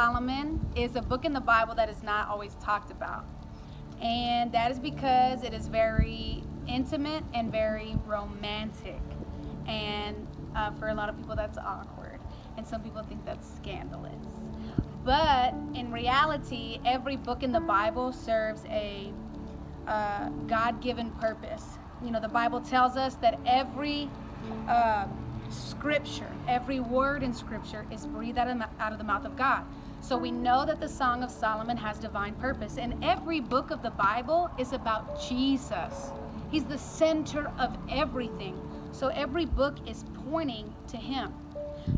Solomon is a book in the Bible that is not always talked about. And that is because it is very intimate and very romantic. And uh, for a lot of people, that's awkward. And some people think that's scandalous. But in reality, every book in the Bible serves a uh, God given purpose. You know, the Bible tells us that every uh, scripture, every word in scripture is breathed out of, out of the mouth of God. So we know that the Song of Solomon has divine purpose. And every book of the Bible is about Jesus. He's the center of everything. So every book is pointing to him.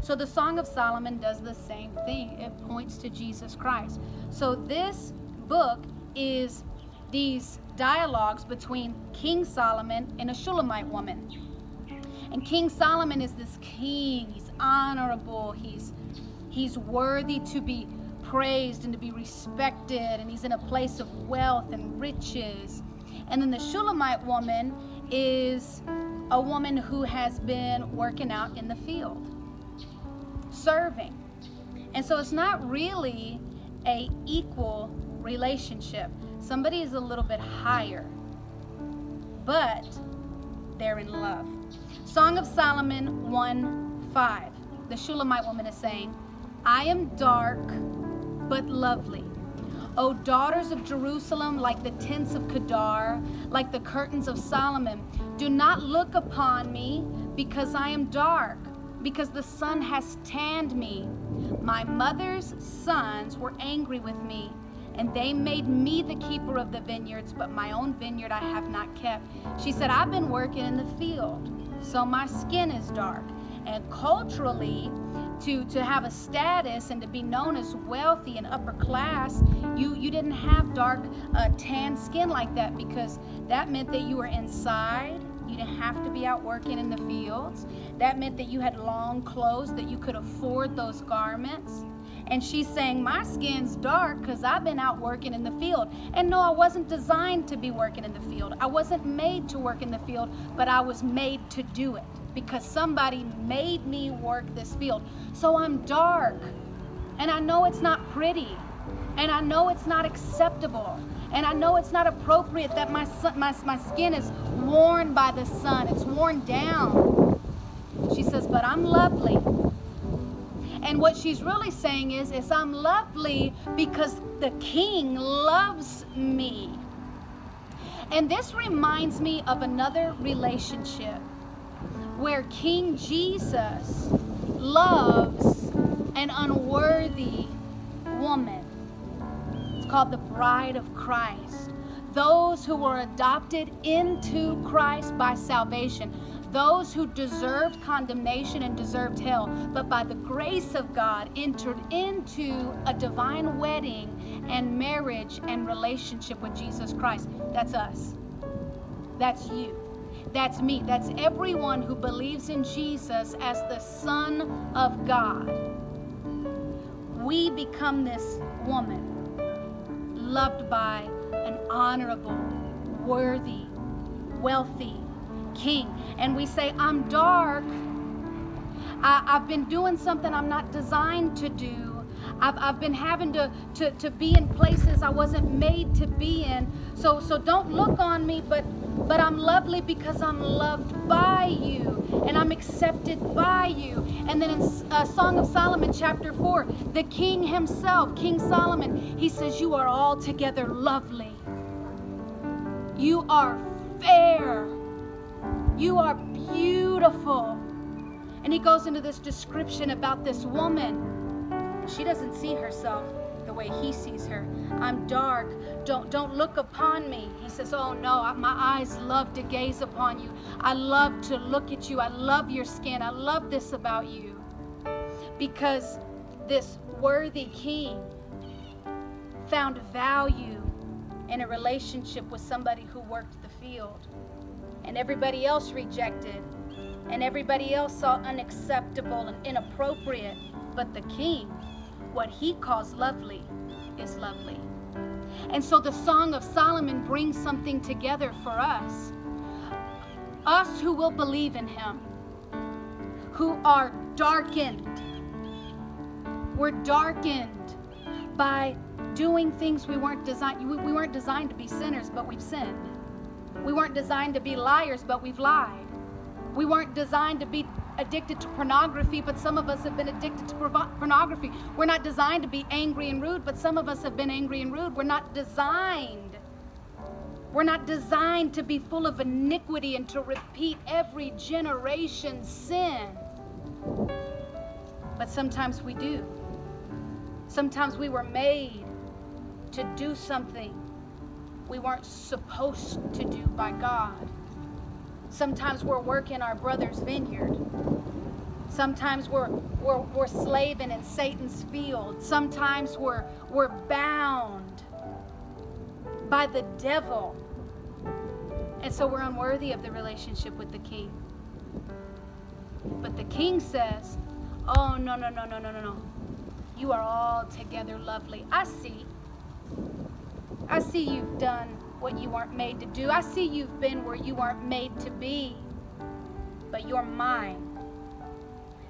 So the Song of Solomon does the same thing. It points to Jesus Christ. So this book is these dialogues between King Solomon and a Shulamite woman. And King Solomon is this king. He's honorable. He's he's worthy to be praised and to be respected and he's in a place of wealth and riches. And then the Shulamite woman is a woman who has been working out in the field, serving. And so it's not really a equal relationship. Somebody is a little bit higher, but they're in love. Song of Solomon 1 5. The Shulamite woman is saying, I am dark but lovely. O daughters of Jerusalem, like the tents of Kedar, like the curtains of Solomon, do not look upon me because I am dark, because the sun has tanned me. My mother's sons were angry with me, and they made me the keeper of the vineyards, but my own vineyard I have not kept. She said, I've been working in the field so my skin is dark. And culturally, to, to have a status and to be known as wealthy and upper class, you, you didn't have dark uh, tan skin like that because that meant that you were inside. You didn't have to be out working in the fields. That meant that you had long clothes, that you could afford those garments. And she's saying, My skin's dark because I've been out working in the field. And no, I wasn't designed to be working in the field. I wasn't made to work in the field, but I was made to do it because somebody made me work this field. So I'm dark. And I know it's not pretty. And I know it's not acceptable. And I know it's not appropriate that my, my, my skin is worn by the sun, it's worn down. She says, But I'm lovely. And what she's really saying is, is I'm lovely because the king loves me. And this reminds me of another relationship where King Jesus loves an unworthy woman. It's called the bride of Christ. Those who were adopted into Christ by salvation those who deserved condemnation and deserved hell, but by the grace of God entered into a divine wedding and marriage and relationship with Jesus Christ. That's us. That's you. That's me. That's everyone who believes in Jesus as the Son of God. We become this woman loved by an honorable, worthy, wealthy, king. And we say, I'm dark. I, have been doing something I'm not designed to do. I've, I've been having to, to, to be in places I wasn't made to be in. So, so don't look on me, but, but I'm lovely because I'm loved by you and I'm accepted by you. And then in uh, Song of Solomon, chapter 4, the king himself, King Solomon, he says, You are altogether lovely. You are fair. You are beautiful. And he goes into this description about this woman. She doesn't see herself the way he sees her. I'm dark. Don't don't look upon me. He says, "Oh no, my eyes love to gaze upon you. I love to look at you. I love your skin. I love this about you." Because this worthy king found value in a relationship with somebody who worked the field and everybody else rejected, and everybody else saw unacceptable and inappropriate. But the king, what he calls lovely, is lovely. And so the Song of Solomon brings something together for us. Us who will believe in him, who are darkened. We're darkened by doing things we weren't designed we, we weren't designed to be sinners, but we've sinned. We weren't designed to be liars, but we've lied. We weren't designed to be addicted to pornography, but some of us have been addicted to pornography. We're not designed to be angry and rude, but some of us have been angry and rude. We're not designed. We're not designed to be full of iniquity and to repeat every generation's sin. But sometimes we do. Sometimes we were made to do something we weren't supposed to do by God. Sometimes we're working our brother's vineyard. Sometimes we're, we're, we're slaving in Satan's field. Sometimes we're, we're bound by the devil. And so we're unworthy of the relationship with the king. But the king says, Oh, no, no, no, no, no, no, no. You are altogether lovely. I see. I see you've done what you weren't made to do. I see you've been where you weren't made to be. But you're mine.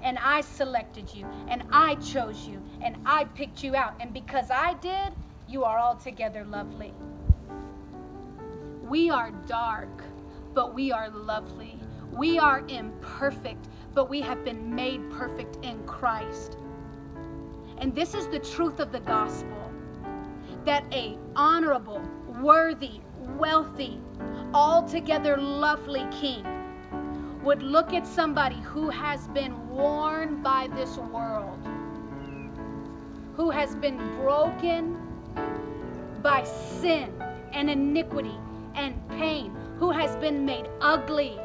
And I selected you, and I chose you, and I picked you out. And because I did, you are altogether lovely. We are dark, but we are lovely. We are imperfect, but we have been made perfect in Christ. And this is the truth of the gospel that a honorable, worthy, wealthy, altogether lovely king would look at somebody who has been worn by this world, who has been broken by sin and iniquity and pain, who has been made ugly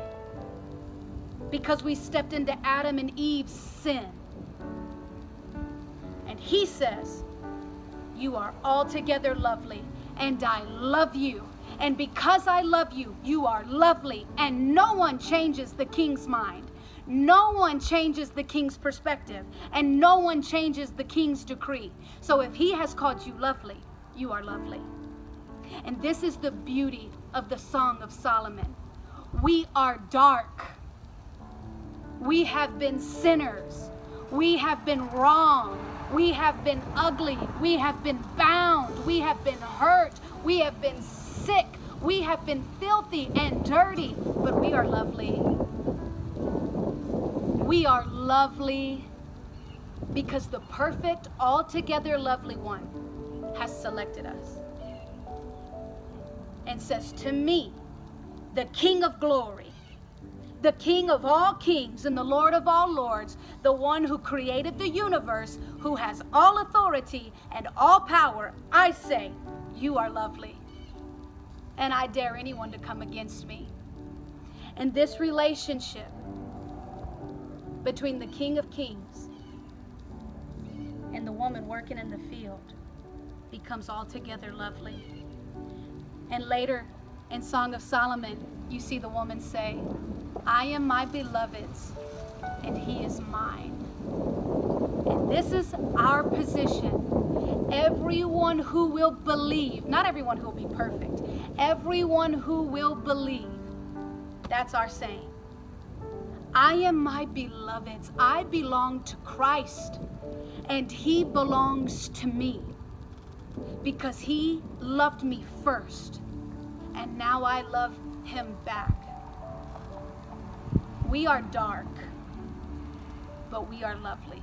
because we stepped into Adam and Eve's sin. And he says, You are altogether lovely, and I love you. And because I love you, you are lovely, and no one changes the king's mind. No one changes the king's perspective, and no one changes the king's decree. So if he has called you lovely, you are lovely. And this is the beauty of the Song of Solomon. We are dark we have been sinners. We have been wrong. We have been ugly. We have been bound. We have been hurt. We have been sick. We have been filthy and dirty, but we are lovely. We are lovely because the perfect, altogether lovely one has selected us and says, To me, the King of glory, the King of all kings and the Lord of all lords, the one who created the universe, who has all authority and all power, I say, You are lovely. And I dare anyone to come against me. And this relationship between the King of Kings and the woman working in the field becomes altogether lovely. And later in Song of Solomon, you see the woman say, I am my beloved's, and he is mine. And this is our position. Everyone who will believe, not everyone who will be perfect, everyone who will believe, that's our saying. I am my beloved's. I belong to Christ, and he belongs to me because he loved me first, and now I love him back. We are dark, but we are lovely.